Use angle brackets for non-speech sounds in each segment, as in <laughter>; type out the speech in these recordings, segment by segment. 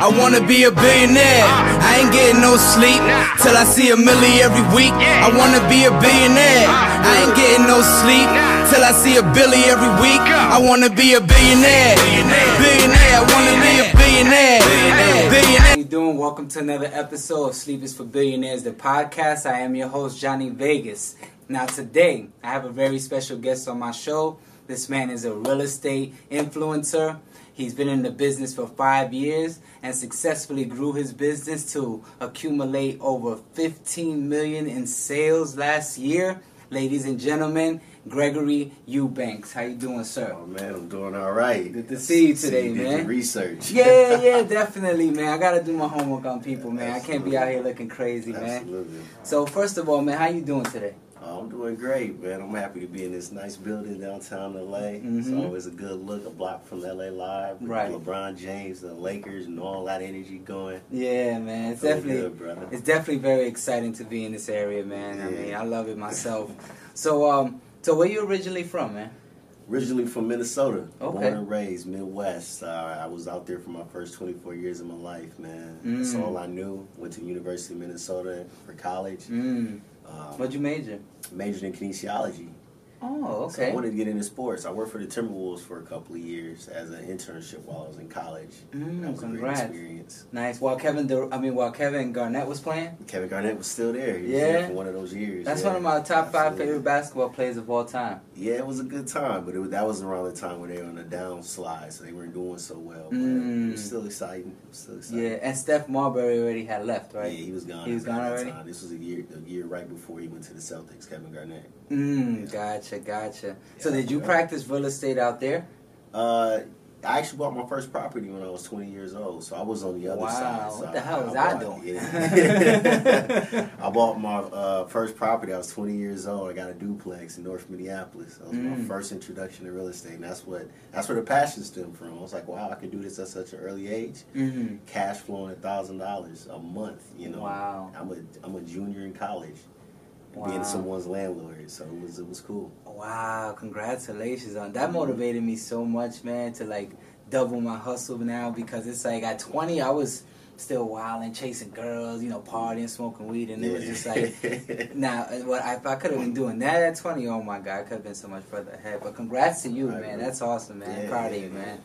I wanna be a billionaire. I ain't getting no sleep till I see a milli every week. I wanna be a billionaire. I ain't getting no sleep till I see a billy every week. I wanna be a billionaire. Billionaire. I wanna be a billionaire. Billionaire. How you doing? Welcome to another episode of Sleep is for Billionaires, the podcast. I am your host, Johnny Vegas. Now today, I have a very special guest on my show. This man is a real estate influencer. He's been in the business for five years and successfully grew his business to accumulate over 15 million in sales last year. Ladies and gentlemen, Gregory Eubanks. How you doing, sir? Oh man, I'm doing all right. Good to see you today, you did man. research. Yeah, <laughs> yeah, definitely, man. I gotta do my homework on people, man. I can't be out here looking crazy, man. Absolutely. So first of all, man, how you doing today? Oh, I'm doing great, man. I'm happy to be in this nice building downtown LA. It's Mhm. always a good look, a block from LA Live. Right. LeBron James, the Lakers, and all that energy going. Yeah, man. It's definitely good, brother. it's definitely very exciting to be in this area, man. I mean, I love it myself. So, um, so where you originally from, man? Originally from Minnesota, Okay. born and raised Midwest. Uh, I was out there for my first 24 years of my life, man. That's Mm. all I knew. Went to University of Minnesota for college. Mm. Um, What'd you major? majored in kinesiology. Oh, okay. So I wanted to get into sports. I worked for the Timberwolves for a couple of years as an internship while I was in college. Mm, that was a congrats. great experience. Nice. While Kevin, Dur- I mean, while Kevin Garnett was playing, Kevin Garnett was still there. He was Yeah. there for one of those years. that's yeah. one of my top five Absolutely. favorite basketball players of all time. Yeah, it was a good time, but it was, that was around the time when they were on the downslide, so they weren't doing so well. But Mm. it was still exciting. It was still exciting. Yeah, and Steph Marbury already had left, right? Yeah, he was gone. He was gone already? This was a year, a year right before he went to the Celtics. Kevin Garnett. Mm, gotcha, gotcha. So Yeah, did you yeah. practice real estate out there? Uh, I actually bought my first property when I was 20 years old, so I was on the other Wow, side. So what the hell was I bought- doing? yeah. <laughs> <laughs> I bought my uh, first property. I was 20 years old. I got a duplex in North Minneapolis. That was Mm. my first introduction to real estate, and that's what that's where the passion stemmed from. I was like, wow, I could do this at such an early age. Mm-hmm. Cash flowing a thousand dollars a month. You know, Wow. I'm a I'm a junior in college, Wow. being someone's landlord. So it was it was cool. Wow, congratulations on that motivated me so much, man, to like double my hustle now because it's like at 20 I was still wild and chasing girls, you know, partying, smoking weed and it was just like <laughs> now uh, what if I could have been doing that at 20, oh my god, I could have been so much further ahead. But congrats to you, I man. That's awesome, man. Yeah, Proud of you, man.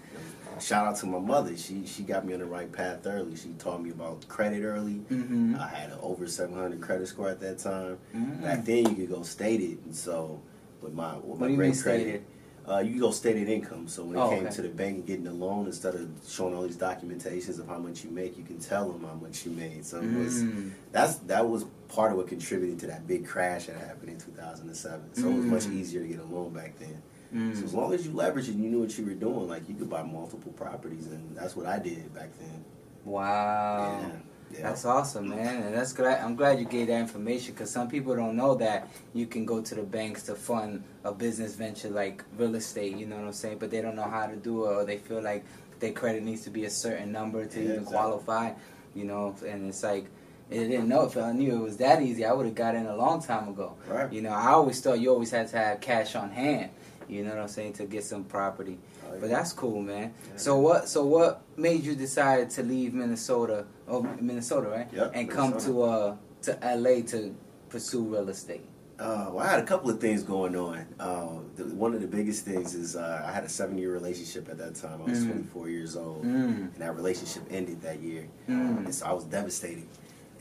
Shout out to my mother. She she got me on the right path early. She taught me about credit early. Mhm. I had an over 700 credit score at that time. Mm. Back then, you could go stated, and so with my with my great credit? Uh, you could go stated income. So when it Oh, came okay. to the bank and getting a loan, instead of showing all these documentations of how much you make, you can tell them how much you made. So it was Mm. that's that was part of what contributed to that big crash that happened in 2007. So it was much Mm. easier to get a loan back then. Mm. So as long as you leverage and you knew what you were doing, like you could buy multiple properties, and that's what I did back then. Wow. yeah, yeah. That's awesome, man, and that's glad. I'm glad you gave that information because some people don't know that you can go to the banks to fund a business venture like real estate. You know what I'm saying? But they don't know how to do it, or they feel like their credit needs to be a certain number to Yeah, even exactly. qualify. You know, and it's like. I didn't know if I knew it was that easy, I would have got in a long time ago. Right. You know, I always thought you always had to have cash on hand. You know what I'm saying to get some property. Oh, But that's cool, man. Yeah. So what? So what made you decide to leave Minnesota? Oh, Minnesota, right? Yep, and come to uh to LA to pursue real estate. Uh, well, I had a couple of things going on. Uh, the, one of the biggest things is uh, I had a seven-year relationship at that time. I was Mm. 24 years old, Mm. and that relationship ended that year. Mm. And so I was devastated.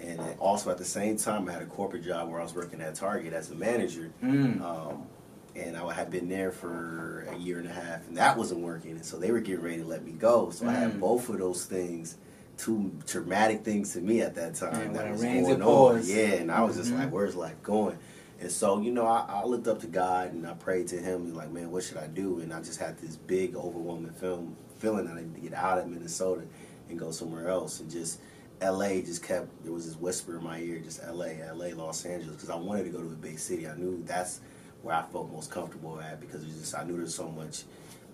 And also at the same time, I had a corporate job where I was working at Target as a manager. Mm. Um, and I had been there for a year and a half, and that wasn't working. And so they were getting ready to let me go. So I Mm. had both of those things, two traumatic things to me at that time. And that was going on. Yeah, and I was just Mhm. like, "Where's life going?" And so, you know, I, I looked up to God and I prayed to Him, and like, man, what should I do? And I just had this big, overwhelming film feeling that I need to get out of Minnesota and go somewhere else. And just LA just kept there was this whisper in my ear, just LA, LA, Los Angeles, because I wanted to go to a big city. I knew that's where I felt most comfortable at because just I knew there's so much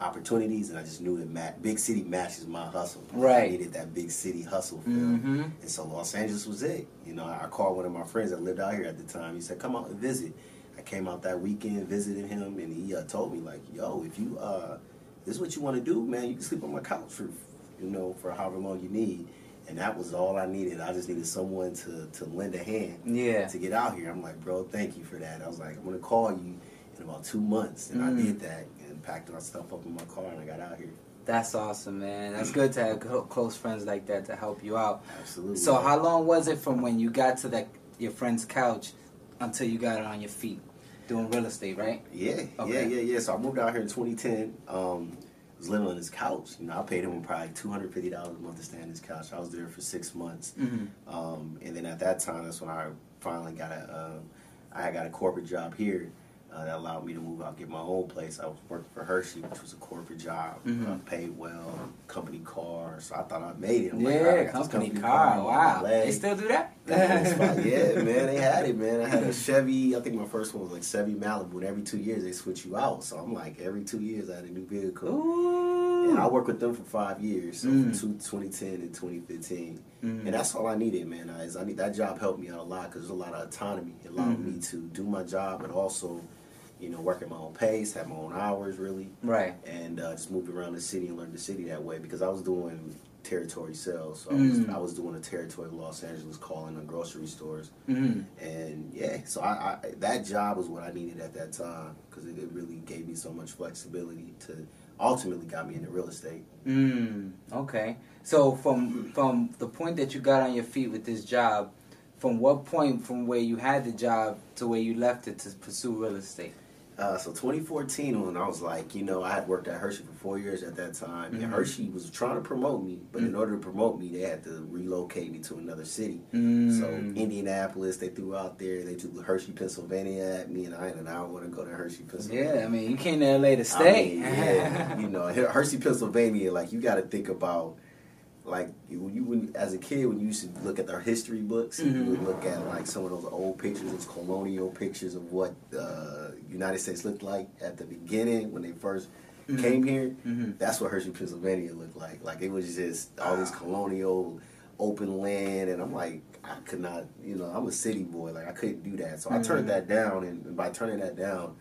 opportunities, and I just knew that big city matches my hustle. I Right. needed that big city hustle feel. Mm-hmm. And so Los Angeles was it. You know, I called one of my friends that lived out here at the time. He said, "Come out and visit." I came out that weekend, visited him, and he uh, told me like, "Yo, if you uh, this is what you want to do, man, you can sleep on my couch for, you know, for however long you need." And that was all I needed. I just needed someone to to lend a hand Yeah. to get out here. I'm like, bro, thank you for that. I was like, I'm gonna call you in about two months, and Mm. I did that and packed my stuff up in my car and I got out here. That's awesome, man. That's good to have close friends like that to help you out. Absolutely. So how long was it from when you got to that your friend's couch until you got it on your feet doing real estate, right? Yeah, Okay. yeah, yeah, yeah. So I moved out here in 2010. Um, was living on his couch. You know, I paid him probably two hundred fifty dollars a month to stay on his couch. I was there for six months, Mm-hmm. um, and then at that time, that's when I finally got a. Um, I got a corporate job here uh, that allowed me to move out, get my own place. I was working for Hershey, which was a corporate job, Mhm. uh, paid well, company car. So I thought I made it. I'm like, Yeah, "All right, I got company, car. Wow. LA." They still do that? Yeah, it's fine. <laughs> yeah, man, they had it, man. I had a Chevy. I think my first one was like Chevy Malibu, and every two years they switch you out. So I'm like, every two years I had a new vehicle. Ooh. And I worked with them for five years, so Mm. from 2010 and 2015. Mhm. And that's all I needed, man. Is I need that job helped me out a lot because there's a lot of autonomy. It allowed Mhm. me to do my job, but also, you know, work at my own pace, have my own hours, really, Right. and uh, just moved around the city and learned the city that way because I was doing territory sales. So I, Mm. was, I was doing a territory Los Angeles, calling on grocery stores. Mm-hmm. And yeah, so I, I that job was what I needed at that time because it, it really gave me so much flexibility to ultimately got me into real estate. Mm, okay. So from from the point that you got on your feet with this job, from what point from where you had the job to where you left it to pursue real estate? Uh, so 2014, when I was like, you know, I had worked at Hershey for four years at that time, Mhm. and Hershey was trying to promote me, but in Mhm. order to promote me, they had to relocate me to another city. Mm. So Indianapolis, they threw out there. They threw Hershey, Pennsylvania at me, and I and I don't want to go to Hershey, Pennsylvania. yeah, I mean you came to LA to I stay. mean, yeah, you know, <laughs> Hershey, Pennsylvania. Like you got to think about, like you, you when as a kid when you used to look at our history books, Mhm. you would look at like some of those old pictures, those colonial pictures of what uh, United States looked like at the beginning when they 1st Mhm. came here. Mhm. That's what Hershey, Pennsylvania looked like. Like it was just all this colonial open land, and I'm like, I could not, you know, I'm a city boy, like I couldn't do that. So I turned that down, and by turning that down,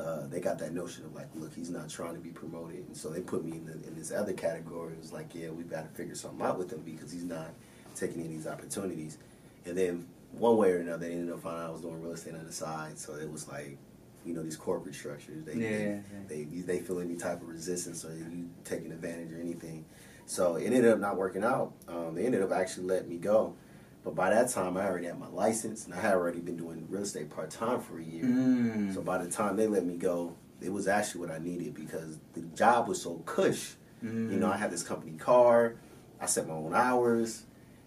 uh, they got that notion of like, look, he's not trying to be promoted, and so they put me in, the, in this other category. It was like, yeah, we've got to figure something out with him because he's not taking any of these opportunities. And then one way or another, they ended up finding out I was doing real estate on the side, so it was like, you know, these corporate structures, they Yeah, they, they they feel any type of resistance or you taking advantage or anything. So it ended up not working out. Um, they ended up actually letting me go. But by that time, I already had my license, and I had already been doing real estate part time for a year. Mm. So by the time they let me go, it was actually what I needed because the job was so cush. Mm. You know, I had this company car, I set my own hours.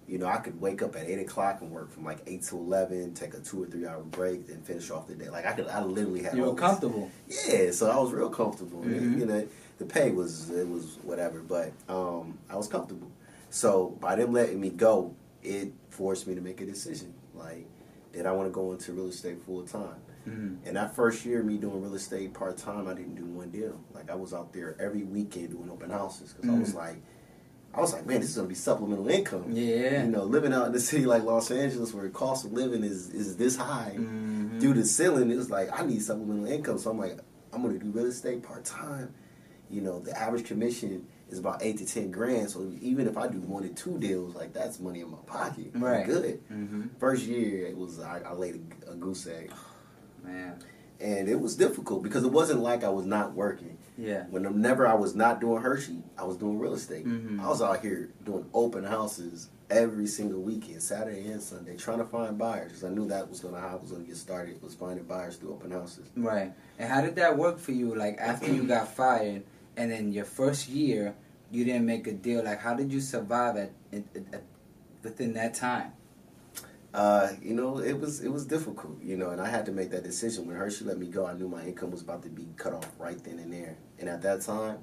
You know, I could wake up at eight o'clock and work from like eight to eleven, take a two or three hour break, then finish off the day. Like I could, I literally had. you were comfortable. Yeah, so I was real comfortable. Mhm. You know, the pay was it was whatever, but um, I was comfortable. So by them letting me go, it forced me to make a decision. Like, did I want to go into real estate full time? Mm. And that first year, me doing real estate part time, I didn't do one deal. Like I was out there every weekend doing open houses because I was Mhm. like, I was like, man, this is gonna be supplemental income. Yeah. You know, living out in a city like Los Angeles where the cost of living is is this high Mhm. through the ceiling, it was like I need supplemental income. So I'm like, I'm gonna do real estate part time. You know, the average commission is about eight to ten grand. So even if I do one or two deals, like that's money in my pocket. I'm Right. good. Mhm. First year, it was I, I laid a, a goose egg, <sighs> Man. and it was difficult because it wasn't like I was not working. Yeah. When whenever I was not doing Hershey, I was doing real estate. Mhm. I was out here doing open houses every single weekend, Saturday and Sunday, trying to find buyers because I knew that was gonna how I was gonna get started was finding buyers through open houses. Right. And how did that work for you? Like after you <clears throat> got fired, and then your first year, you didn't make a deal. Like how did you survive at, at, at within that time? Uh, you know, it was it was difficult, you know, and I had to make that decision. When Hershey let me go, I knew my income was about to be cut off right then and there. And at that time,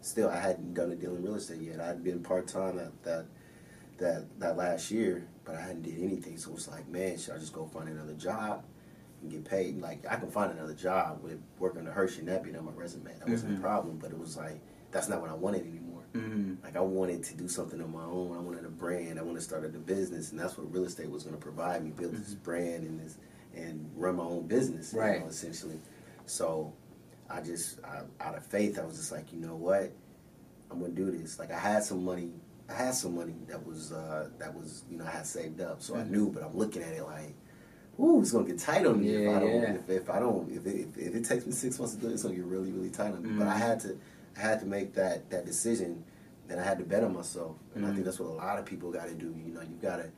still I hadn't done a deal in real estate yet. I'd been part time that that that that last year, but I hadn't did anything. So it's like, man, should I just go find another job and get paid? Like I can find another job with working at Hershey and that being on my resume. That wasn't Mhm. a problem, but it was like that's not what I wanted anymore. Mm-hmm. Like I wanted to do something on my own. I wanted a brand. I wanted to start a business, and that's what real estate was going to provide me. Build this brand and this and run my own business, you know, essentially. So I just I, out of faith, I was just like, you know what, I'm gonna do this. Like I had some money I had some money that was uh, that was you know I had saved up, so I Mhm. knew. But I'm looking at it like, ooh, it's gonna get tight on me if I don't yeah. if, if I don't if it, if, if it takes me six months to do it, it's gonna get really really tight on me. But I Mhm. had to I had to make that that decision, and I had to bet on myself. And I Mhm. think that's what a lot of people got to do. You know, you got to.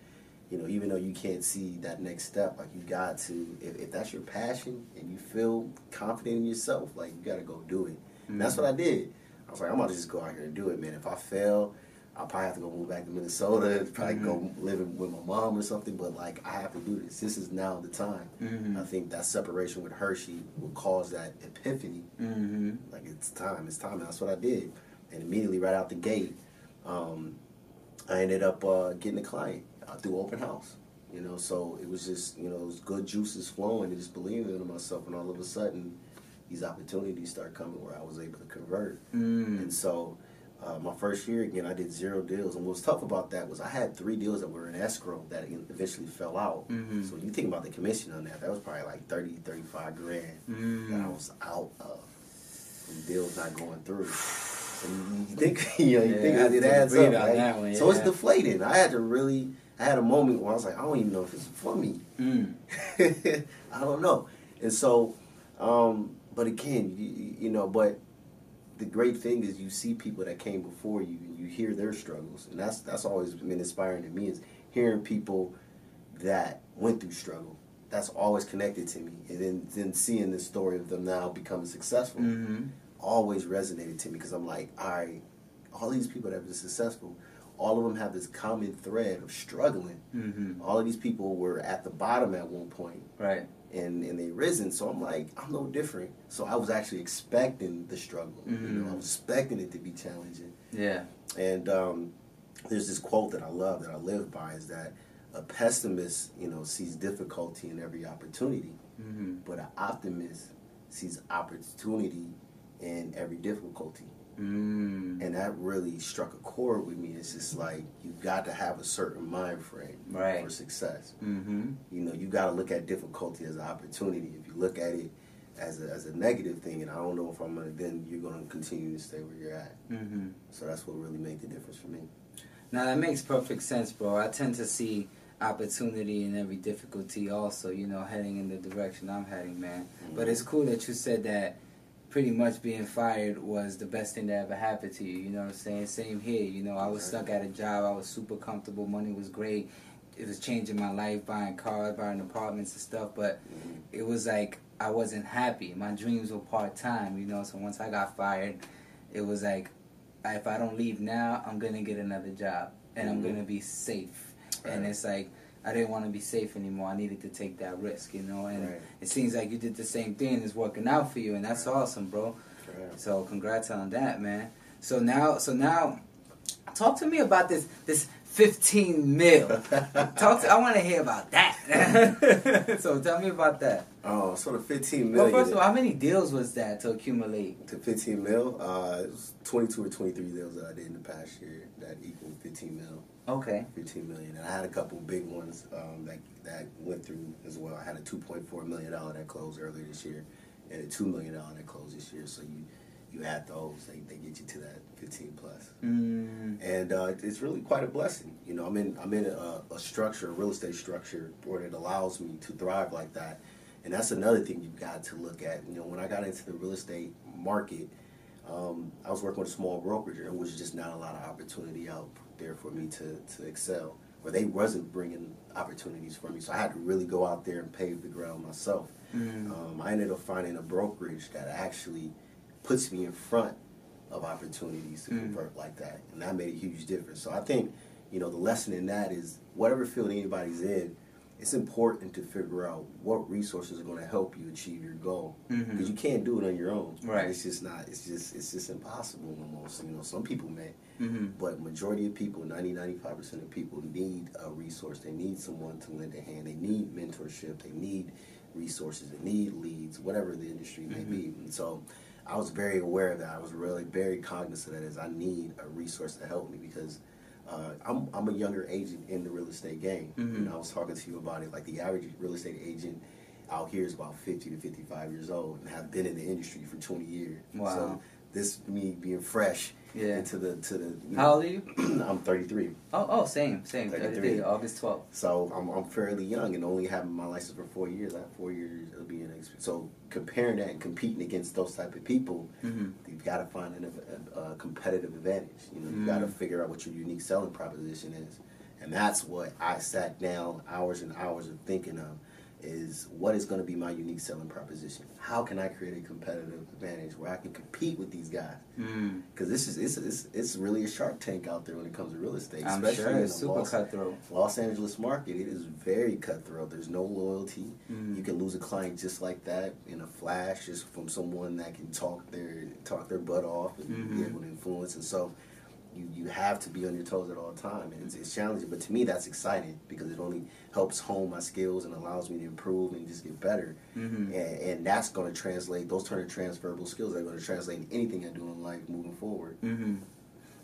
You know, even though you can't see that next step, like you got to, if, if that's your passion and you feel confident in yourself, like you got to go do it. And that's what I did. I was like, I'm gonna just go out here and do it, man. If I fail, I'll probably have to go move back to Minnesota, probably go live with my mom or something. But like, I have to do this. This is now the time. Mhm. I think that separation with Hershey will cause that epiphany. Mm-hmm. Like it's time. It's time. And that's what I did. And immediately, right out the gate, um, I ended up uh, getting a client uh, through open house. You know, so it was just you know it was good juices flowing and just believing in myself. And all of a sudden, these opportunities start coming where I was able to convert. Mm. And so, uh, my first year again, I did zero deals. And what was tough about that was I had three deals that were in escrow that eventually fell out. Mhm. So when you think about the commission on that, that was probably like 30, 35 grand Mm. that I was out of from deals not going through. So you, you <laughs> think, <laughs> you know, you Yeah, think I it, adds up, right? that one, So it's yeah. deflating. I had to really, I had a moment where I was like, I don't even know if it's for me. Mm. <laughs> I don't know. And so, um, but again, you, you know, but the great thing is you see people that came before you and you hear their struggles, and that's that's always been inspiring to me is hearing people that went through struggle. That's always connected to me, and then then seeing the story of them now becoming successful Mm-hmm. always resonated to me because I'm like, all right, all these people that have been successful, all of them have this common thread of struggling. Mm-hmm. All of these people were at the bottom at one point, Right. And and they risen. So I'm like, I'm no different. So I was actually expecting the struggle. You know, Mhm. I was expecting it to be challenging. Yeah. And um, there's this quote that I love that I live by is that a pessimist, you know, sees difficulty in every opportunity, Mm-hmm. but an optimist sees opportunity in every difficulty. Mm. And that really struck a chord with me. It's just like you got to have a certain mind frame Right. for success. Mm-hmm. You know, you got to look at difficulty as an opportunity. If you look at it as a, as a negative thing, and I don't know if I'm gonna, then you're gonna continue to stay where you're at. Mm-hmm. So that's what really made the difference for me. Now that makes perfect sense, bro. I tend to see opportunity in every difficulty also, you know, heading in the direction I'm heading, man. But it's cool that you said that pretty much being fired was the best thing that ever happened to you, you know what I'm saying? Same here, you know, I was stuck at a job, I was super comfortable, money was great. It was changing my life, buying cars, buying apartments and stuff, but Mhm. it was like I wasn't happy. My dreams were part time, you know. So once I got fired, it was like if I don't leave now, I'm gonna get another job and I'm Mhm. gonna be safe. And it's like I didn't want to be safe anymore. I needed to take that risk, you know. And Right. it seems like you did the same thing. It's working out for you, and that's Right. awesome, bro. Right. So congrats on that, man. So now, so now, talk to me about this this 15 mil. <laughs> talk to. I want to hear about that. <laughs> so tell me about that. Oh, so the 15 mil. Well, first of all, how many deals was that to accumulate? to 15 mil, uh, it was 22 or 23 deals that I did in the past year that equaled 15 mil. Okay. 15 million. And I had a couple big ones um, that that went through as well. I had a 2.4 million dollar that closed earlier this year, and a two million dollar that closed this year. So you you add those, they, they get you to that 15 plus. Mm, And uh, it's really quite a blessing. You know, I'm in I'm in a, a structure, a real estate structure, where it allows me to thrive like that. And that's another thing you've got to look at. You know, when I got into the real estate market, um, I was working with a small brokerage. And there was just not a lot of opportunity out there for me to, to excel, or they wasn't bringing opportunities for me. So I had to really go out there and pave the ground myself. mm, Um, I ended up finding a brokerage that actually puts me in front of opportunities to Mm. convert like that, and that made a huge difference. So I think, you know, the lesson in that is whatever field anybody's in, it's important to figure out what resources are going to help you achieve your goal because you can't do it on your own. Right. It's just not. It's just. It's just impossible almost. You know, some people may, Mhm. but majority of people 90 95 percent of people need a resource they need someone to lend a hand they need mentorship they need resources they need leads whatever the industry may Mhm. be and so i was very aware of that i was really very cognizant of that as i need a resource to help me because uh, I'm, I'm a younger agent in the real estate game Mhm. you know i was talking to you about it like the average real estate agent out here is about 50 to 55 years old and have been in the industry for 20 years Wow. so this me being fresh Yeah. into the to the. You How old are you? <clears throat> I'm 33, Oh, oh, same, same. 33. 33, August 12th. so I'm I'm fairly young and only having my license for four years. I have four years of being an experience. So comparing that and competing against those type of people, hmm you've got to find an, a, a competitive advantage. You know, you got to figure out what your unique selling proposition is, and that's what I sat down hours and hours of thinking of. Is what is going to be my unique selling proposition? How can I create a competitive advantage where I can compete with these guys? Mm. Because this is it's, it's it's really a shark tank out there when it comes to real estate, I'm especially sure in the super Los, cutthroat. Los Angeles market. It is very cutthroat. There's no loyalty. Mm. You can lose a client just like that in a flash, just from someone that can talk their talk their butt off and be Mhm. able to influence. And so, you you have to be on your toes at all time, and it's, it's challenging. But to me, that's exciting because it only helps hone my skills and allows me to improve and just get better. hmm And, and that's going to translate. Those turn transferable skills that are going to translate in anything I do in life moving forward. hmm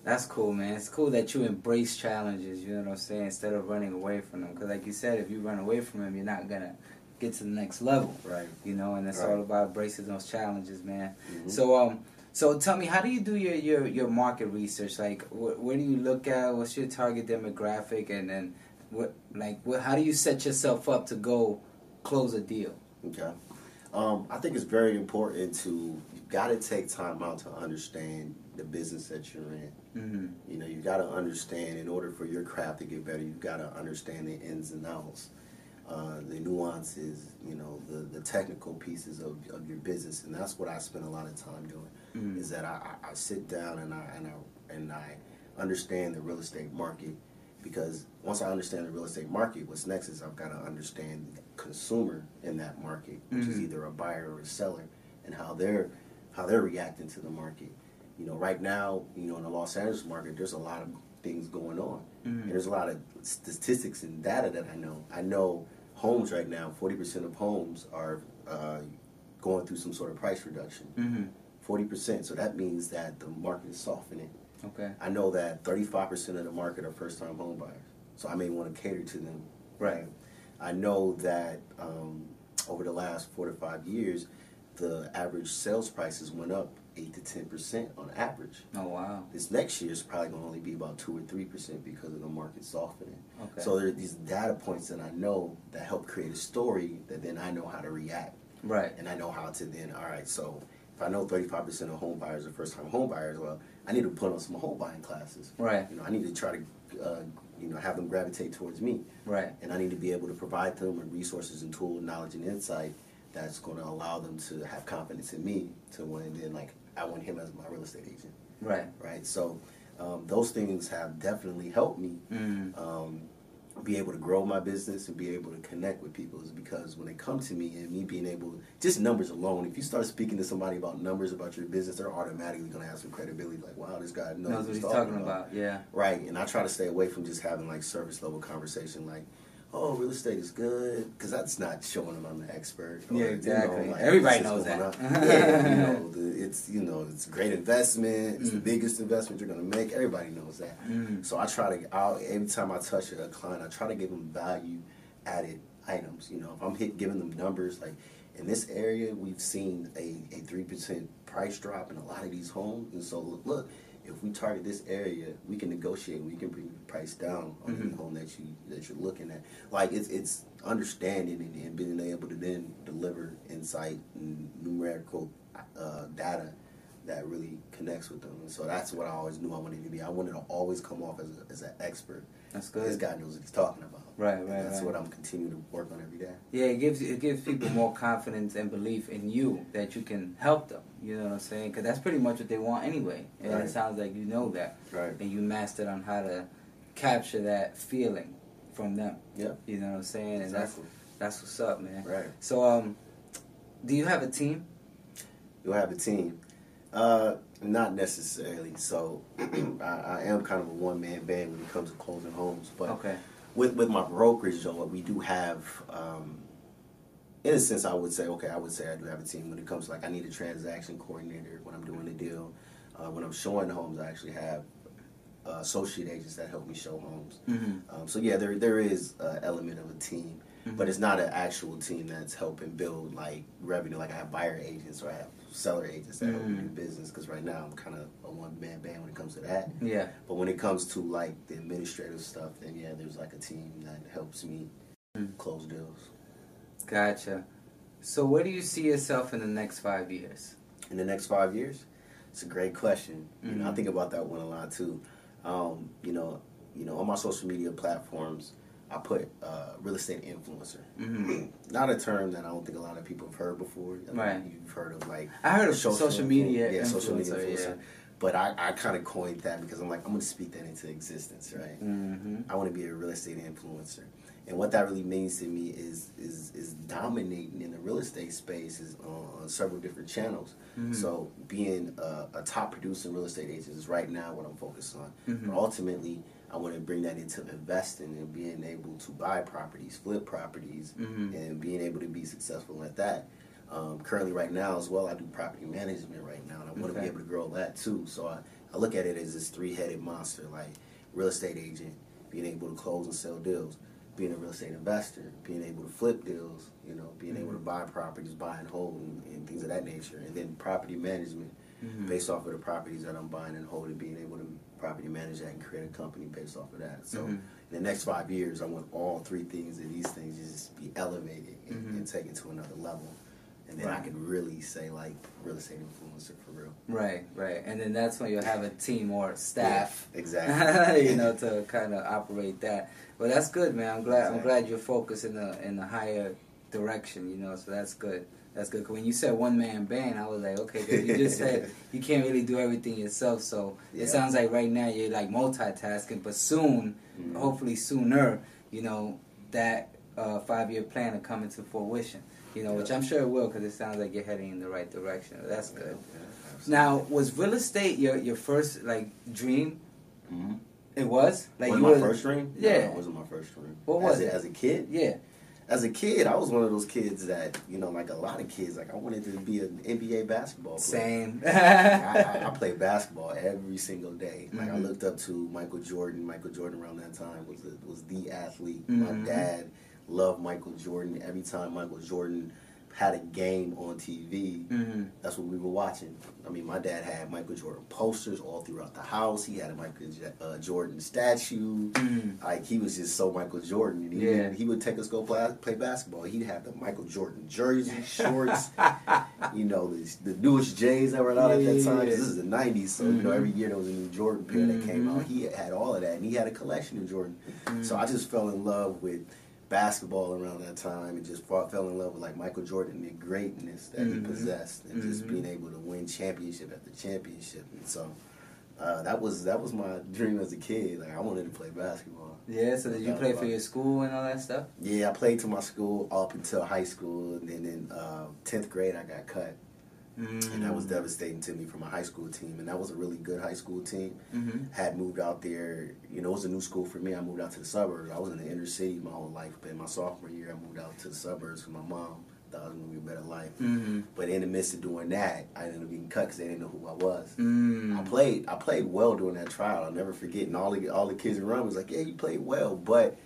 That's cool, man. It's cool that you embrace challenges. You know what I'm saying? Instead of running away from them, because like you said, if you run away from them, you're not gonna get to the next level. Right. You know, and it's Right. all about embracing those challenges, man. Mhm. So, um, so tell me, how do you do your your, your market research? Like, wh- where do you look at? What's your target demographic? And then, what like what? How do you set yourself up to go close a deal? Okay. Um, I think it's very important to you got to take time out to understand the business that you're in. hmm You know, you got to understand in order for your craft to get better, you've got to understand the ins and outs, uh, the nuances, you know, the, the technical pieces of, of your business, and that's what I spend a lot of time doing. Hmm Is that I, I sit down and I and I and I understand the real estate market because once I understand the real estate market, what's next is I've got to understand the consumer in that market, which is Mhm. either a buyer or a seller, and how they're how they're reacting to the market. You know, right now, you know, in the Los Angeles market, there's a lot of things going on. hmm And there's a lot of statistics and data that I know. I know homes right now, 40% of homes are uh, going through some sort of price reduction. hmm 40%. So that means that the market is softening. Okay. I know that 35% of the market are first time home buyers. So I may want to cater to them. Right. I know that um, over the last four to five years, the average sales prices went up 8 to 10% on average. Oh wow. This next year is probably going to only be about 2 or 3% because of the market softening. Okay. So there are these data points that I know that help create a story that then I know how to react right. and I know how to then, all right, so if I know 35% of home buyers are first time home buyers, well, I need to put on some home buying classes. Right. You know, I need to try to, uh, you know, have them gravitate towards me. Right. And I need to be able to provide them with resources and tools, knowledge, and insight that's going to allow them to have confidence in me to when then, like, I want him as my real estate agent, Right. right? So um, those things have definitely helped me Mm. um, be able to grow my business and be able to connect with people is because when they come to me and me being able just numbers alone if you start speaking to somebody about numbers about your business they're automatically going to have some credibility like wow this guy knows, Knows what he's talking about. Yeah. right and i try to stay away from just having like service level conversation like oh real estate is good because that's not showing them i'm an expert or, Yeah, you know, exactly. like, Everybody knows that. <laughs> yeah you know the, it's you know it's a great investment it's the Mm. biggest investment you're going to make everybody knows that Mm. so I try to, I'll, every time I touch a client, I try to give them value added items. You know, if I'm hit, giving them numbers, like in this area, we've seen a, a 3% price drop in a lot of these homes. And so, look, look if we target this area, we can negotiate. We can bring the price down on Mhm. any home that you that you're looking at. Like it's it's understanding and, and being able to then deliver insight and numerical uh, data that really connects with them. And so that's what I always knew I wanted to be. I wanted to always come off as, a, as an expert. That's good. This guy knows what he's talking about. Right. And Right. that's right. what I'm continuing to work on every day. Yeah, it gives it gives people more confidence and belief in you that you can help them. You know what I'm saying? Because that's pretty much what they want anyway. And Right. it sounds like you know that, Right. and you mastered on how to capture that feeling from them. Yeah. You know what I'm saying? And that's Exactly. that's what's up, man. Right. So, um, do you have a team? You'll have a team. Uh, not necessarily. So <clears throat> I, I am kind of a one man band when it comes to closing homes. But Okay. with with my brokerage though, we do have um, in a sense I would say, okay, I would say I do have a team when it comes to like I need a transaction coordinator when I'm doing the deal. Uh, when I'm showing homes I actually have uh, associate agents that help me show homes. Mm-hmm. Um, so yeah, there there is an element of a team. but it's not an actual team that's helping build like revenue. Like I have buyer agents or I have seller agents that help me do Mm. business. Because right now I'm kind of a one man band when it comes to that. Yeah. But when it comes to like the administrative stuff, then yeah, there's like a team that helps me Mm. close deals. Gotcha. So where do you see yourself in the next five years? In the next five years, it's a great question. You know, I Mhm. think about that one a lot too. Um, you know, you know, on my social media platforms, I put uh, real estate influencer. hmm <clears throat> Not a term that I don't think a lot of people have heard before. I mean, Right. You've heard of like I heard of social, media yeah, social media influencer, influencer. But I, I kind of coined that because I'm like, I'm going to speak that into existence, right? hmm I want to be a real estate influencer. And what that really means to me is is is dominating in the real estate space is on, on several different channels. Mhm. So being a, a top producing real estate agent is right now what I'm focused on. Mhm. But ultimately, I want to bring that into investing and being able to buy properties, flip properties, Mhm. and being able to be successful at that. Um, currently, right now as well, I do property management right now, and I want to Okay. be able to grow that too. So I, I look at it as this three headed monster, like real estate agent, being able to close and sell deals, being a real estate investor, being able to flip deals, you know, being able to Mhm. buy properties, buy and hold, and, and things of that nature, and then property management Mhm. based off of the properties that I'm buying and holding, being able to property manage that and create a company based off of that. So Mhm. in the next five years, I want all three things of these things just be elevated and, Mhm. and taken to another level. And then I can really say like real estate influencer for real. Right, right, and then that's when you'll have a team or staff, Yeah, exactly. <laughs> you know, to kind of operate that. But that's good, man. I'm glad. I'm glad you're focused in the in the higher direction. You know, so that's good. That's good. Cause when you said one man band, I was like, okay, 'cause you just said <laughs> you can't really do everything yourself. So Yeah. it sounds like right now you're like multitasking, but soon, Mhm. hopefully sooner, you know, that uh, five year plan will come into fruition. You know, which I'm sure it will, because it sounds like you're heading in the right direction. That's good. Yeah. Now, was real estate your your first like dream? Mhm. It was like was you my were first dream? Yeah. no, it wasn't my first dream. What as was a, it? As a kid, Yeah. As a kid, I was one of those kids that you know, like a lot of kids, like I wanted to be an NBA basketball player. Same. <laughs> I, I, I played basketball every single day. Like I Mhm. looked up to Michael Jordan. Michael Jordan around that time was the, was the athlete. Mhm. My dad loved Michael Jordan. Every time Michael Jordan had a game on TV, hmm that's what we were watching. I mean, my dad had Michael Jordan posters all throughout the house. He had a Michael J- uh, Jordan statue. hmm Like he was just so Michael Jordan. And he, Yeah. would, he would take us go play, play basketball. He'd have the Michael Jordan jersey, <laughs> shorts, you know, the, the newest J's that were out at that time. yeah. This is the '90s, so you know Mhm. every year there was a new Jordan pair that came out. He had all of that, and he had a collection of Jordan. Mm-hmm. So I just fell in love with basketball around that time, and just fell fell in love with like Michael Jordan and the greatness that Mhm. he possessed, and just Mhm. being able to win championship after championship. And so uh, that was that was my dream as a kid. Like I wanted to play basketball. Yeah. So did you play for your school and all that stuff? Yeah, I played to my school up until high school, and then in uh, tenth grade I got cut, and that was devastating to me for my high school team. And that was a really good high school team. Mm-hmm. Had moved out there, you know, it was a new school for me. I moved out to the suburbs. I was in the inner city my whole life, but in my sophomore year I moved out to the suburbs with my mom. Thought I was gonna be a better life, Mm-hmm. but in the midst of doing that, I ended up getting cut because they didn't know who I was. Mm. I played I played well during that trial. I'll never forget. And all the all the kids around me was like, "Yeah, you played well," but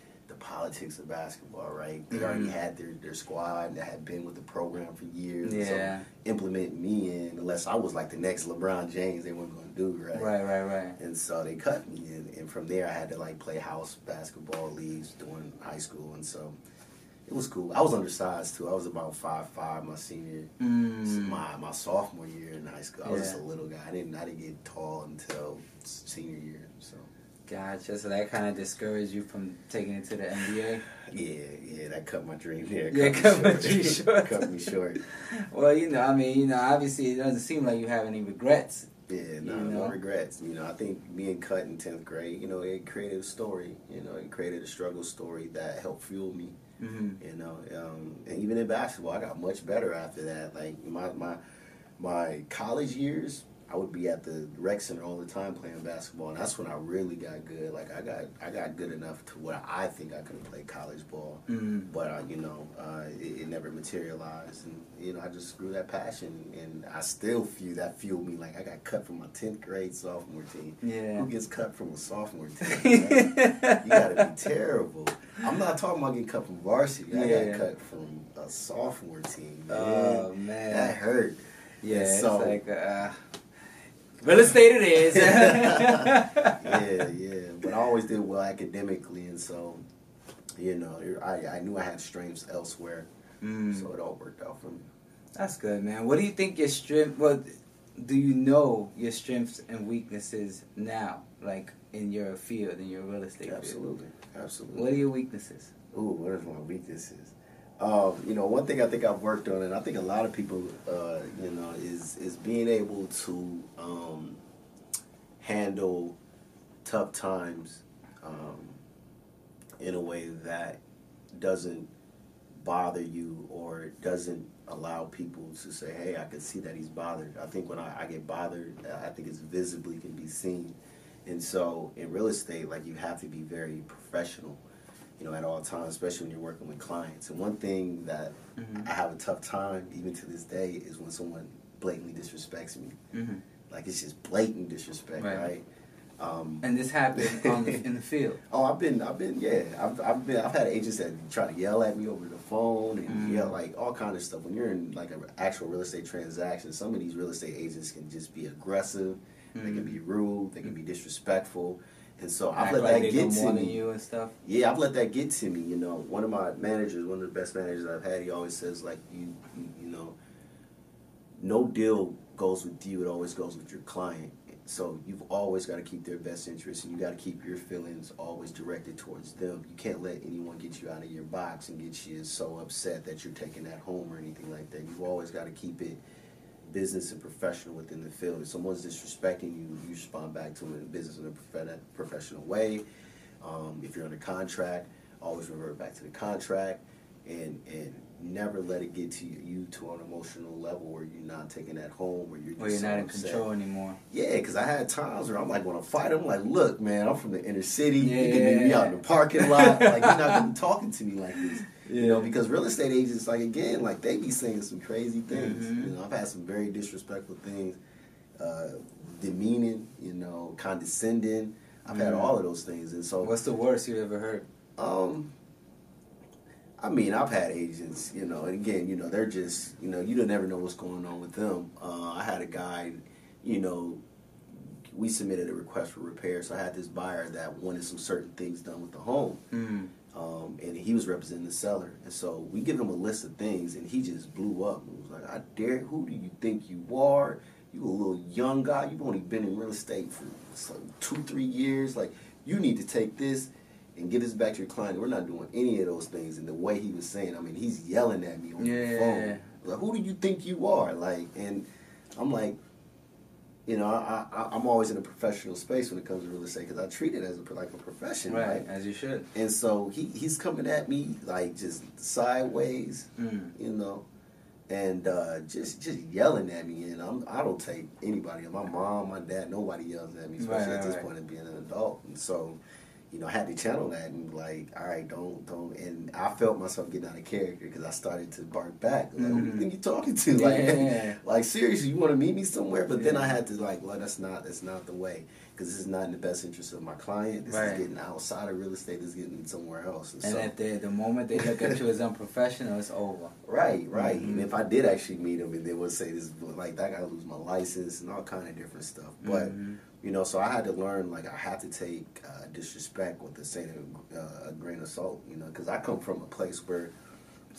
politics of basketball, right? They already Mhm. had their, their squad that had been with the program for years. Yeah. So implement me in unless I was like the next LeBron James, they weren't going to do right. Right. Right. Right. And so they cut me, and, and from there I had to like play house basketball leagues during high school, and so it was cool. I was undersized too. I was about five five my senior Mm. my my sophomore year in high school. I was just a little guy. I didn't I didn't get tall until senior year. So Gotcha. So that kind of discouraged you from taking it to the NBA. yeah, yeah, that cut my dream there. Yeah, me cut my short. dream short. cut me short. Well, you know, I mean, you know, obviously it doesn't seem like you have any regrets. Yeah, no, You no regrets. You know, I think being cut in tenth grade, you know, it created a story. You know, it created a struggle story that helped fuel me. Mm-hmm. You know, um, and even in basketball, I got much better after that. Like my my my college years, I would be at the rec center all the time playing basketball, and that's when I really got good. Like I got I got good enough to where I think I could play college ball, Mm-hmm. but uh, you know, uh, it, it never materialized, and you know, I just grew that passion, and I still feel that fueled me. Like I got cut from my tenth grade sophomore team. Yeah. Who gets cut from a sophomore team? <laughs> you gotta be terrible. I'm not talking about getting cut from varsity. I Yeah. got cut from a sophomore team. Man. Oh man, that hurt. Yeah, So- it's like uh, real estate. It is. <laughs> yeah, <laughs> yeah. But I always did well academically, and so you know, I I knew I had strengths elsewhere, Mm, so it all worked out for me. that's good, man. What do you think your strength? What do you know your strengths and weaknesses now, like in your field, in your real estate field? Absolutely, absolutely. What are your weaknesses? Ooh, what is my weaknesses? Um, you know, one thing I think I've worked on, and I think a lot of people, uh, you know, is is being able to um, handle tough times um, in a way that doesn't bother you or doesn't allow people to say, "Hey, I can see that he's bothered." I think when I, I get bothered, I think it's visibly can be seen, and so in real estate, like you have to be very professional you know, at all times, especially when you're working with clients. And one thing that Mhm. I have a tough time, even to this day, is when someone blatantly disrespects me. hmm Like it's just blatant disrespect, Right. right? Um, And this happened on <laughs> the, in the field. oh, I've been, I've been, yeah, I've, I've been, I've had agents that try to yell at me over the phone and Mm. yell like all kind of stuff. When you're in like an actual real estate transaction, some of these real estate agents can just be aggressive. They can Mm. be rude. They can be disrespectful. And so I've let like that get to me. you and stuff. Yeah, I've let that get to me. You know, one of my managers, one of the best managers I've had, he always says like, you, you, you know, no deal goes with you; it always goes with your client. So you've always got to keep their best interest, and you got to keep your feelings always directed towards them. You can't let anyone get you out of your box and get you so upset that you're taking that home or anything like that. You've always got to keep it business and professional within the field. If someone's disrespecting you, you respond back to them in a business in a professional way. Um, if you're under contract, always revert back to the contract, and and never let it get to you to an emotional level where you're not taking that home, where you're just Where you're not in upset. control anymore. Yeah, because I had times where I'm like, when I fight, I'm like, look, man, I'm from the inner city. You can meet me Yeah. out in the parking lot. like, you're not gonna be talking to me like this. You know, because real estate agents, like again, like they be saying some crazy things. Mhm. You know, I've had some very disrespectful things, uh, demeaning, you know, condescending. I've had Mhm. all of those things, and so What's the worst you ever heard? um, I mean, I've had agents, you know, and again, you know, they're just, you know, you don't never know what's going on with them. Uh, I had a guy, you know, we submitted a request for repair, so I had this buyer that wanted some certain things done with the home, Mm. Um, and he was representing the seller, and so we give him a list of things, and he just blew up. and was like, "I dare, who do you think you are? You a little young guy. You've only been in real estate for some two, three years. Like, you need to take this." and give this back to your client. We're not doing any of those things. And the way he was saying, I mean, he's yelling at me on the phone. Like, who do you think you are? Like, and I'm like, you know, I, I, I'm always in a professional space when it comes to real estate because I treat it as a, like a profession, Right, right? as you should. And so he, he's coming at me like just sideways, Mm. you know, and uh, just just yelling at me. And I'm, I don't take anybody. My mom, my dad, nobody yells at me, especially Right, at this right. point of being an adult. And so, you know, I had to channel that and like, all right, don't, don't. And I felt myself getting out of character because I started to bark back. Like, who do you think you're talking to? <laughs> Like, Yeah. like seriously, you want to meet me somewhere? But then I had to like, well, that's not, that's not the way. Because this is not in the best interest of my client. This Right. is getting outside of real estate. This is getting somewhere else. And, And so, if they, the moment they look at you as unprofessional, it's over. Right, right. Mhm. And if I did actually meet them, and they would say this, like that guy lose my license and all kind of different stuff. But Mhm. You know, so I had to learn like I had to take uh, disrespect with the same uh, a grain of salt. You know, because I come from a place where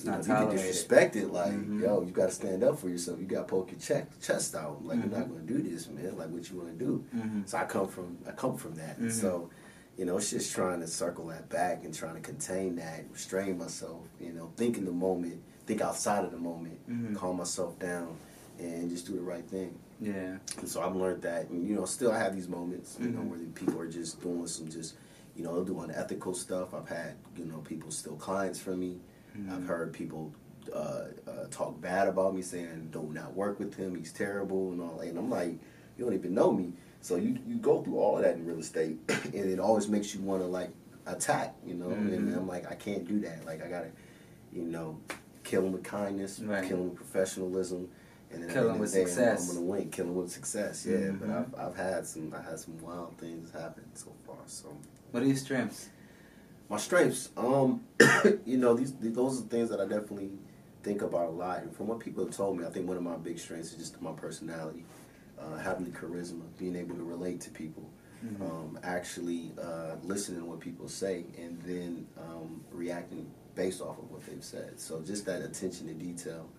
you know, you get disrespected. Like, Mhm. yo, you got to stand up for yourself. You got to poke your check, chest out. Like, Mhm. you're not going to do this, man. Like, what you want to do? Mhm. So I come from I come from that. And so, you know, it's just trying to circle that back and trying to contain that, restrain myself, you know, think in the moment, think outside of the moment, Mhm. calm myself down and just do the right thing. Yeah. And so I've learned that and you know, still I have these moments, you know, Mhm. where the people are just doing some just you know, they'll do unethical stuff. I've had, you know, people steal clients from me. Mhm. I've heard people uh, uh, talk bad about me, saying do not work with him, he's terrible, and all. And I'm like, you don't even know me, so you you go through all of that in real estate, <clears throat> and it always makes you want to like attack, you know. And Mhm. I'm like, I can't do that. Like I gotta, you know, kill him with kindness, Right. kill him with professionalism. And then at Kill the with day, I'm- success. I'm, gonna win. Kill him with success, yeah. But Mhm. I've I've had some I had some wild things happen so far. So What are your strengths? My strengths, um, <coughs> you know, these, these those are things that I definitely think about a lot. And from what people have told me, I think one of my big strengths is just my personality, uh, having the charisma, being able to relate to people, Mhm. um, actually uh, listening to what people say, and then um, reacting based off of what they've said. So just that attention to detail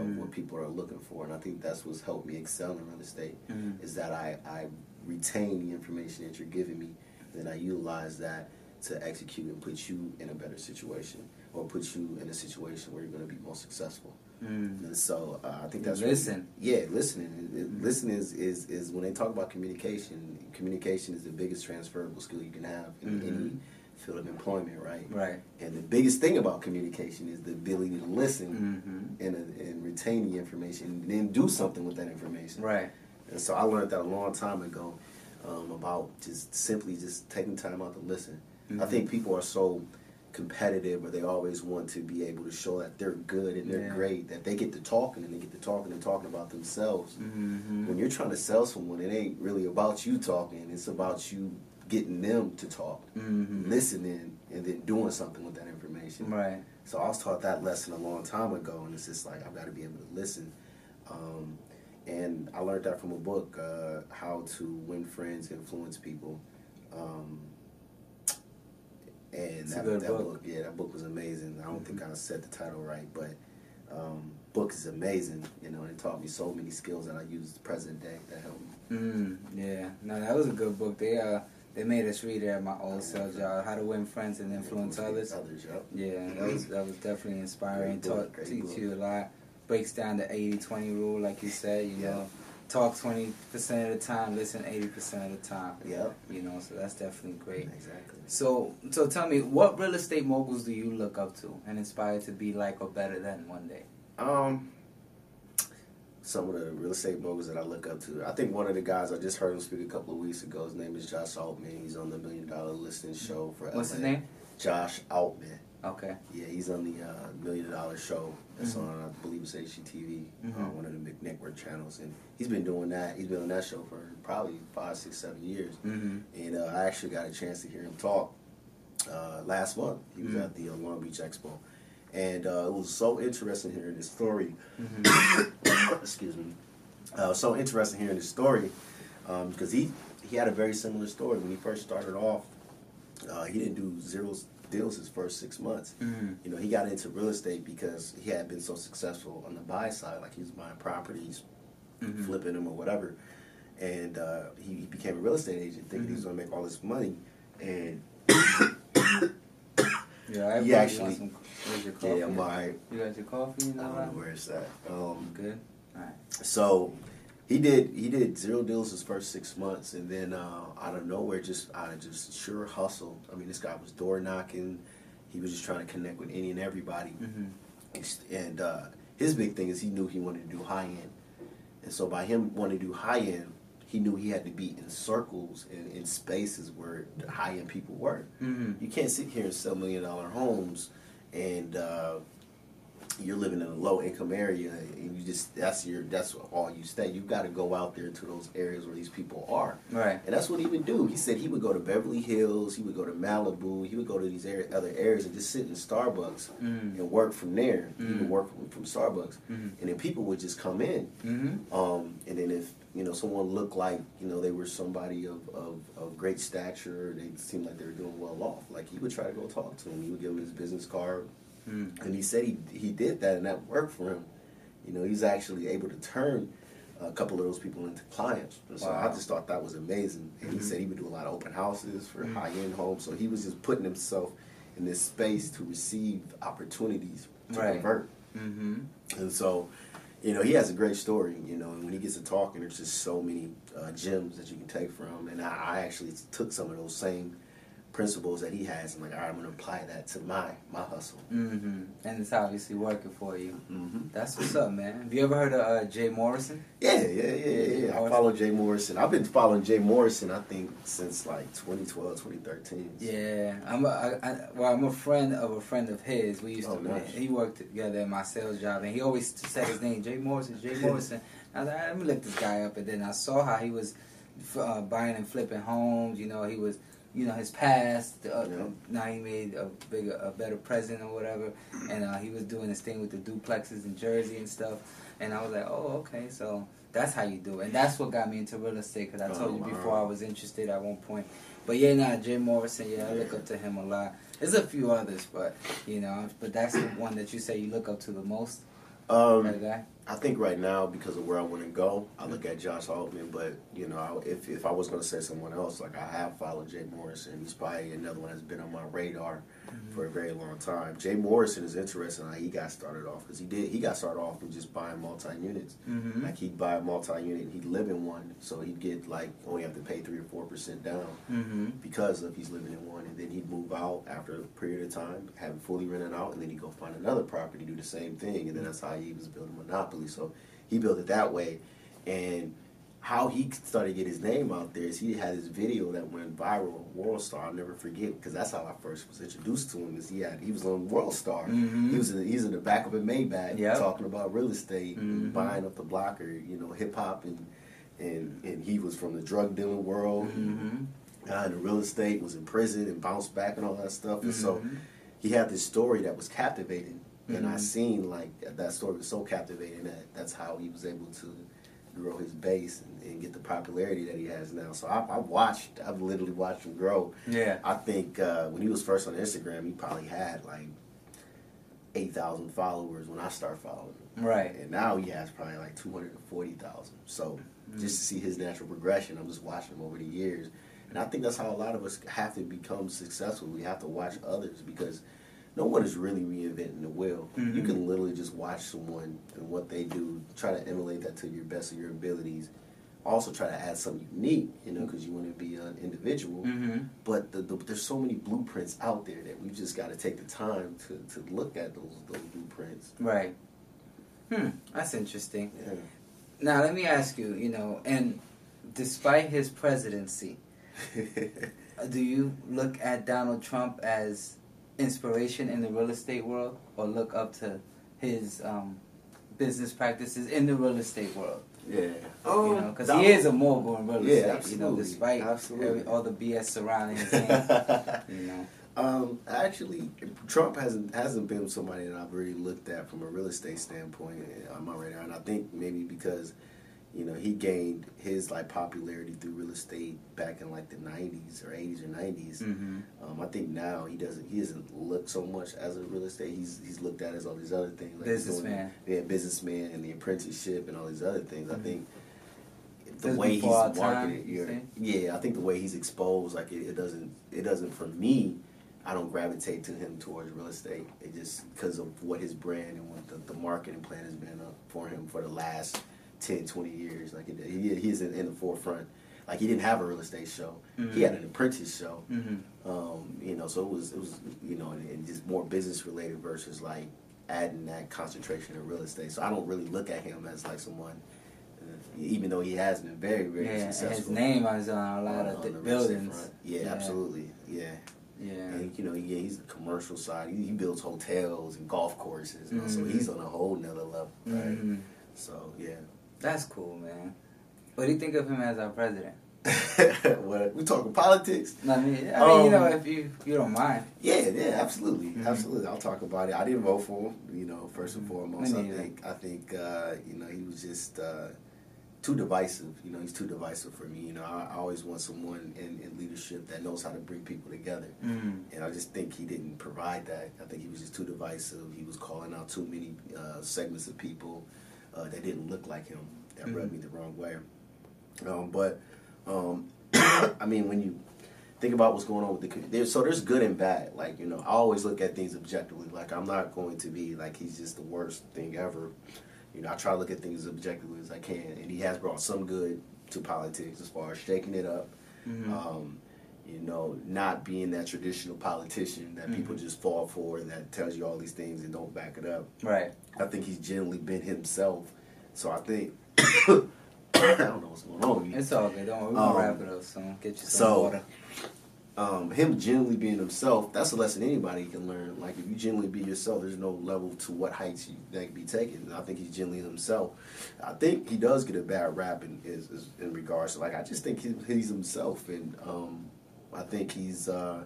of Mm. what people are looking for, and I think that's what's helped me excel in real estate Mhm. is that I, I retain the information that you're giving me, then I utilize that to execute and put you in a better situation, or put you in a situation where you're going to be more successful. Mm. And so uh, I think that's listen. yeah, listening. Mhm. Listening is, is is when they talk about communication. Communication is the biggest transferable skill you can have in Mhm. any field of employment, right? Right. And the biggest thing about communication is the ability to listen Mm-hmm. and, uh, and retain the information, and then do something with that information. Right. And so I learned that a long time ago um, about just simply just taking time out to listen. I Mhm. think people are so competitive or they always want to be able to show that they're good and they're Yeah. great, that they get to talking and they get to talking and talking about themselves. Mm-hmm. When you're trying to sell someone, it ain't really about you talking, it's about you getting them to talk, Mm-hmm. listening, and then doing something with that information. Right. So I was taught that lesson a long time ago, and it's just like I've got to be able to listen. Um, and I learned that from a book, uh, How to Win Friends, Influence People. Um, and It's that, that book. book. yeah, that book was amazing. I don't think I said the title right, but um, book is amazing. You know, it taught me so many skills that I use present day that help me. Mm, yeah. No, that was a good book. They uh they made us read it at my old sales job, How to Win Friends and Influence Others. Others, yep. Yeah, that was that was definitely inspiring. Book, Taught teach you a lot. Breaks down the 80-20 rule, like you said. You know, talk twenty percent of the time, listen eighty percent of the time. Yep. You know, so that's definitely great. Exactly. So, so tell me, what real estate moguls do you look up to and inspire to be like or better than one day? Um, some of the real estate moguls that I look up to. I think one of the guys I just heard him speak a couple of weeks ago. His name is Josh Altman. He's on the Million Dollar Listing Show for What's LA. his name? Josh Altman. Okay. Yeah, he's on the uh, Million Dollar Show. That's Mhm. on, I believe it's HGTV, uh, Mhm. one of the big network channels, and he's been doing that. He's been on that show for probably five, six, seven years. Mm-hmm. And uh, I actually got a chance to hear him talk uh, last month. He was Mhm. at the uh, Long Beach Expo, and uh, it was so interesting hearing his story. Mm-hmm. <coughs> Excuse me. Uh, so interesting hearing his story because he he had a very similar story when he first started off. Uh, he didn't do zero deals his first six months. Mm-hmm. You know, he got into real estate because he had been so successful on the buy side, like he was buying properties, Mhm. flipping them or whatever. And uh, he, he became a real estate agent, thinking he was Mhm. going to make all this money. And <coughs> Yeah, I He actually- some. Where's your coffee? yeah, my You got your coffee? I You know don't know that? where it's at. Um, Good. All right. So he did he did zero deals his first six months, and then uh, out of nowhere, just out of just sheer hustle. I mean, this guy was door knocking. He was just trying to connect with any and everybody. Mm-hmm. And uh, his big thing is he knew he wanted to do high end, and so by him wanting to do high end, he knew he had to be in circles and in spaces where the high end people were. Mm-hmm. You can't sit here and sell million dollar homes and uh, you're living in a low income area and you just that's your that's all you stay. You've got to go out there to those areas where these people are. Right. And that's what he would do. He said he would go to Beverly Hills, he would go to Malibu, he would go to these area, other areas and just sit in Starbucks Mm-hmm. and work from there. He Mm. would work from, from Starbucks. Mhm. And then people would just come in. Mm-hmm. Um, and then if you know someone looked like you know they were somebody of, of, of great stature, they seemed like they were doing well off. Like he would try to go talk to him. He would give him his business card, Mm-hmm. and he said he he did that, and that worked for him. You know, he's actually able to turn a couple of those people into clients. So I just thought that was amazing. And he Mhm. said he would do a lot of open houses for Mhm. high end homes. So he was just putting himself in this space to receive opportunities to Right. convert. Mm-hmm. And so, you know, he has a great story, you know, and when he gets to talking, there's just so many uh, gems that you can take from. And I, I actually took some of those same principles that he has and like, all right, I'm to apply that to my my hustle. Mm-hmm. And it's obviously working for you. Mm-hmm. That's what's up, man. Have you ever heard of uh, Jay Morrison? Yeah, yeah, yeah, yeah. I follow Jay Morrison. I've been following Jay Morrison, I think, since like 2012, 2013. Yeah, I'm a, I, I, well, I'm a friend of a friend of his. We used Oh, to, nice. he worked together in my sales job, and he always said his name, Jay Morrison, Jay Morrison. I was like, let me look this guy up, and then I saw how he was uh, buying and flipping homes. You know, he was you know his past. Uh, Yeah. Now he made a bigger, a better present or whatever, and uh, he was doing this thing with the duplexes in Jersey and stuff. And I was like, oh, okay, so that's how you do it, and that's what got me into real estate. Because I Oh, told you wow. before I was interested at one point. But yeah, nah, Jim Morrison, yeah, I look up to him a lot. There's a few others, but you know, but that's the one that you say you look up to the most. Um, that guy. I think right now because of where I want to go, I look at Josh Altman. But you know, if if I was going to say someone else, like I have followed Jay Morrison, he's probably another one that's been on my radar for a very long time. Jay Morrison is interesting. How he got started off because he did he got started off with just buying multi units. Mm-hmm. Like he'd buy a multi unit, and he'd live in one, so he'd get like only have to pay three or four percent down Mm-hmm. because of he's living in one, and then he'd move out after a period of time, have it fully rented out, and then he'd go find another property, do the same thing, and then that's how he was building Monopoly. So he built it that way, and how he started to get his name out there is he had this video that went viral, World Star. I'll never forget because that's how I first was introduced to him. Is he had he was on World Star. Mhm. He was in, he's in the back of a Maybach Yep. talking about real estate, and Mhm. buying up the blocker, you know, hip hop and. And, and he was from the drug dealing world Mm-hmm. got into real estate, was in prison, and bounced back and all that stuff. And so Mhm. he had this story that was captivating, and I Mhm. seen like that story was so captivating that that's how he was able to grow his base and, and get the popularity that he has now. So I, I watched, I've literally watched him grow. Yeah. I think uh, when he was first on Instagram, he probably had like eight thousand followers when I started following him. Right. And now he has probably like 240,000. So just to see his natural progression, I'm just watching him over the years. And I think that's how a lot of us have to become successful. We have to watch others because no one is really reinventing the wheel. You Mhm. can literally just watch someone and what they do, try to emulate that to your best of your abilities. Also, try to add something unique, you know, because you want to be an individual. Mm-hmm. But the, the, there's so many blueprints out there that we just got to take the time to, to look at those those blueprints. Right. Hmm. That's interesting. Yeah. Now let me ask you. You know, and despite his presidency, <laughs> do you look at Donald Trump as inspiration in the real estate world, or look up to his um, business practices in the real estate world? Yeah. you know, because Donald- he is a mogul in real Yeah, estate. You know, absolutely. despite Absolutely. every, all the BS surrounding <laughs> his name. you know. um, actually, Trump hasn't hasn't been somebody that I've really looked at from a real estate standpoint on my radar, and I think maybe because you know he gained his like popularity through real estate back in like the '90s or '80s or '90s. Mm-hmm. Um, I think now he doesn't he doesn't look so much as a real estate. He's he's looked at as all these other things like he's doing- Businessman. yeah, businessman, and the apprenticeship and all these other things. I Mhm. think the way he's time, marketed, you yeah, I think the way he's exposed, like it, it doesn't, it doesn't for me. I don't gravitate to him towards real estate. It just because of what his brand and what the, the marketing plan has been up for him for the last 10, 20 years. Like it, he, he's in, in the forefront. Like he didn't have a real estate show. Mhm. He had an apprentice show. Mm-hmm. Um, you know, so it was it was you know, and, and just more business related versus like adding that concentration of real estate. So I don't really look at him as like someone, uh, even though he has been very very Yeah, successful. his name is on a lot on- of the the real estate buildings. Yeah, Yeah. absolutely. Yeah, Yeah. and you know, yeah, he's the commercial side. He, he builds hotels and golf courses, know, so he's on a whole nother level, right? Mhm. So yeah. That's cool, man. What do you think of him as our president? <laughs> what we talking politics? I mean, I mean, you know, Um, if you if you don't mind. Yeah, yeah, absolutely, Mhm. absolutely. I'll talk about it. I didn't vote for him, you know. First and Mhm. foremost, I think I think uh, you know he was just uh, too divisive. You know, he's too divisive for me. You know, I, I always want someone in, in leadership that knows how to bring people together. Mm. And I just think he didn't provide that. I think he was just too divisive. He was calling out too many uh, segments of people uh, that didn't look like him. That rubbed me the wrong way. Um, but um, <coughs> I mean, when you think about what's going on with the community, so there's good and bad. Like you know, I always look at things objectively. Like I'm not going to be like he's just the worst thing ever. You know, I try to look at things as objectively as I can, and he has brought some good to politics as far as shaking it up. Mhm. Um, you know, not being that traditional politician that people Mhm. just fall for and that tells you all these things and don't back it up. Right. I think he's generally been himself. So I think <coughs> <coughs> I don't know what's going on. It's all good. Don't worry. We're gonna Um, wrap it up soon. Get you some so- water. Um, him genuinely being himself, that's a lesson anybody can learn. Like if you genuinely be yourself, there's no level to what heights you that can be taken. And I think he's genuinely himself. I think he does get a bad rap in is, is in regards to like I just think he, he's himself and um, I think he's, uh,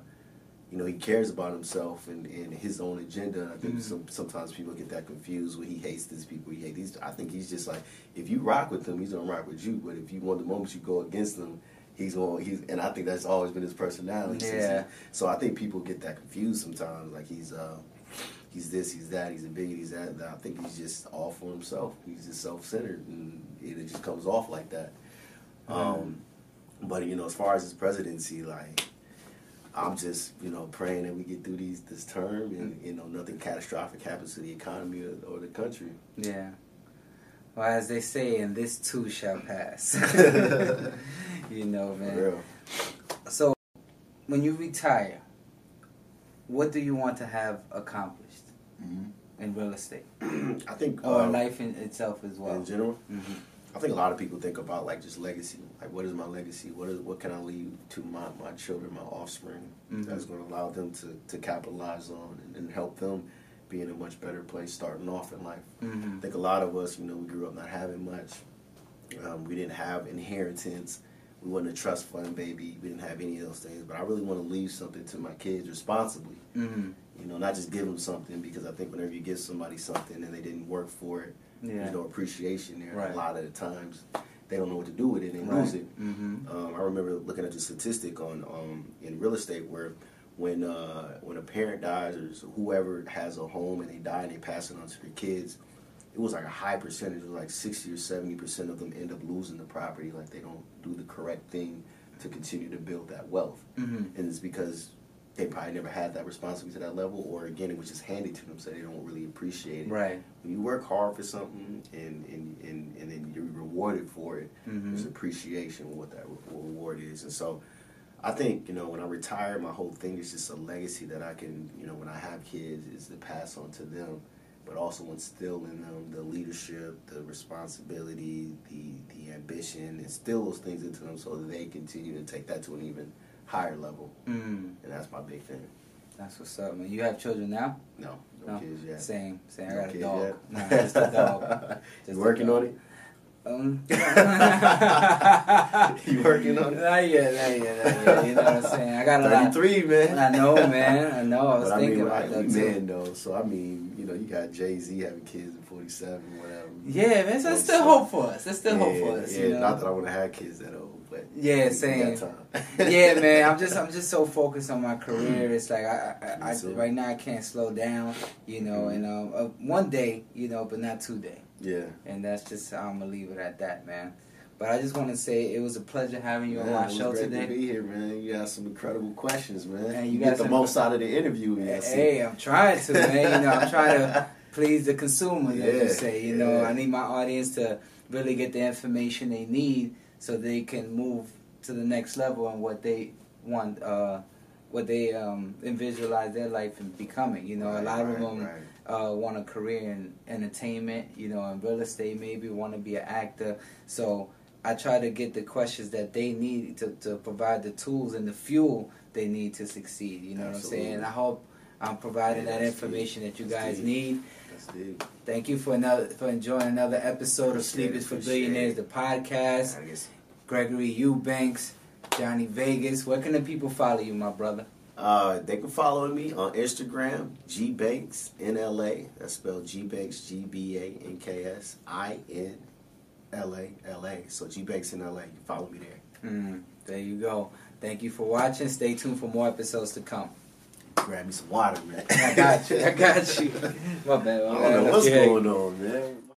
you know, he cares about himself and, and his own agenda. And I think Mhm. some, sometimes people get that confused when he hates these people. He hates these. I think he's just like, if you rock with him, he's gonna rock with you. But if you want the moment you go against him, he's going. He's and I think that's always been his personality. Yeah. he- so I think people get that confused sometimes. Like he's. Uh, He's this, he's that, he's a bigot, he's that. I think he's just all for himself. He's just self-centered, and it just comes off like that. Um, but you know, as far as his presidency, like I'm just you know praying that we get through these this term and you know nothing catastrophic happens to the economy or, or the country. Yeah. Well, as they say, and this too shall pass. <laughs> <laughs> you know, For man. real. So, when you retire, what do you want to have accomplished in real estate <clears throat> I think or uh, life in itself as well? in general, hmm I think a lot of people think about like just legacy. Like, what is my legacy? What is what can I leave to my, my children, my offspring? Mhm. That's going to allow them to, to capitalize on and, and help them be in a much better place starting off in life. hmm I think a lot of us, you know, we grew up not having much. Um, we didn't have inheritance. We wasn't a trust fund baby. We didn't have any of those things. But I really want to leave something to my kids responsibly. hmm You know, not just give them something because I think whenever you give somebody something and they didn't work for it, Yeah. there's no appreciation there. Right. A lot of the times, they don't know what to do with it and Right. lose it. hmm Um, I remember looking at the statistic on um, in real estate where when uh, when a parent dies or whoever has a home and they die and they pass it on to their kids, it was like a high percentage, it was like sixty or seventy percent of them end up losing the property, like they don't do the correct thing to continue to build that wealth, hmm and it's because they probably never had that responsibility to that level, or again, it was just handed to them, so they don't really appreciate it. Right. When you work hard for something and and, and, and then you're rewarded for it, hmm there's appreciation of what that reward is. And so I think, you know, when I retire, my whole thing is just a legacy that I can, you know, when I have kids, is to pass on to them, but also instill in them the leadership, the responsibility, the, the ambition, instill those things into them so that they continue to take that to an even higher level. Mm. And that's my big thing. That's what's up, man. You have children now? No, no, No. kids yet. Same. Same. I got a dog. yet? <laughs> Nah, just a dog. <laughs> Just you working dog. on it? Um, <laughs> You working on it? Not yet, not yet, not yet. You know what I'm saying? I got a lot. 33, man. I know, man. I know. I was but I thinking mean, about like, that too. men though, so I mean, you know, you got Jay Z having kids at 47, whatever. Yeah, man. So there's still hope for us. There's still yeah, hope for us. Yeah, you know? not that I want to have kids that old, but Yeah, same. yeah, man. I'm just I'm <laughs> just so focused on my career. It's like I, I, I, right now I can't slow down. You know, and um, uh, one day, you know, but not today. yeah. And that's just how I'm gonna leave it at that, man. But I just want to say it was a pleasure having you on my show great today. To be here, man. You got some incredible questions, man. Man, you you, get the most out of the interview. Yeah, see. Hey, I'm trying to, man. You know, I'm trying to <laughs> please the consumer, as you Yeah, say. You know. I need my audience to really get the information they need so they can move to the next level and what they want, uh, what they um, visualize their life in becoming. You know, a Right, lot of them right. uh, want a career in entertainment, you know, in real estate, maybe want to be an actor. So I try to get the questions that they need to, to provide the tools and the fuel they need to succeed. You know what I'm saying? And I hope I'm providing Yeah, that information that you guys need. Thank you for another for enjoying another episode of Appreciate Sleep it, is for Billionaires, the podcast. I. Gregory Eubanks, Johnny Vegas. Where can the people follow you, my brother? Uh, they can follow me on Instagram, G Banks NLA. That's spelled G Banks G B A N K S I N L A L A. So G Banks in LA. You can follow me there. Mm, there you go. Thank you for watching. Stay tuned for more episodes to come. Grab me some water, man. I got you. <laughs> I got you. My bad. My I don't know what's going on, man.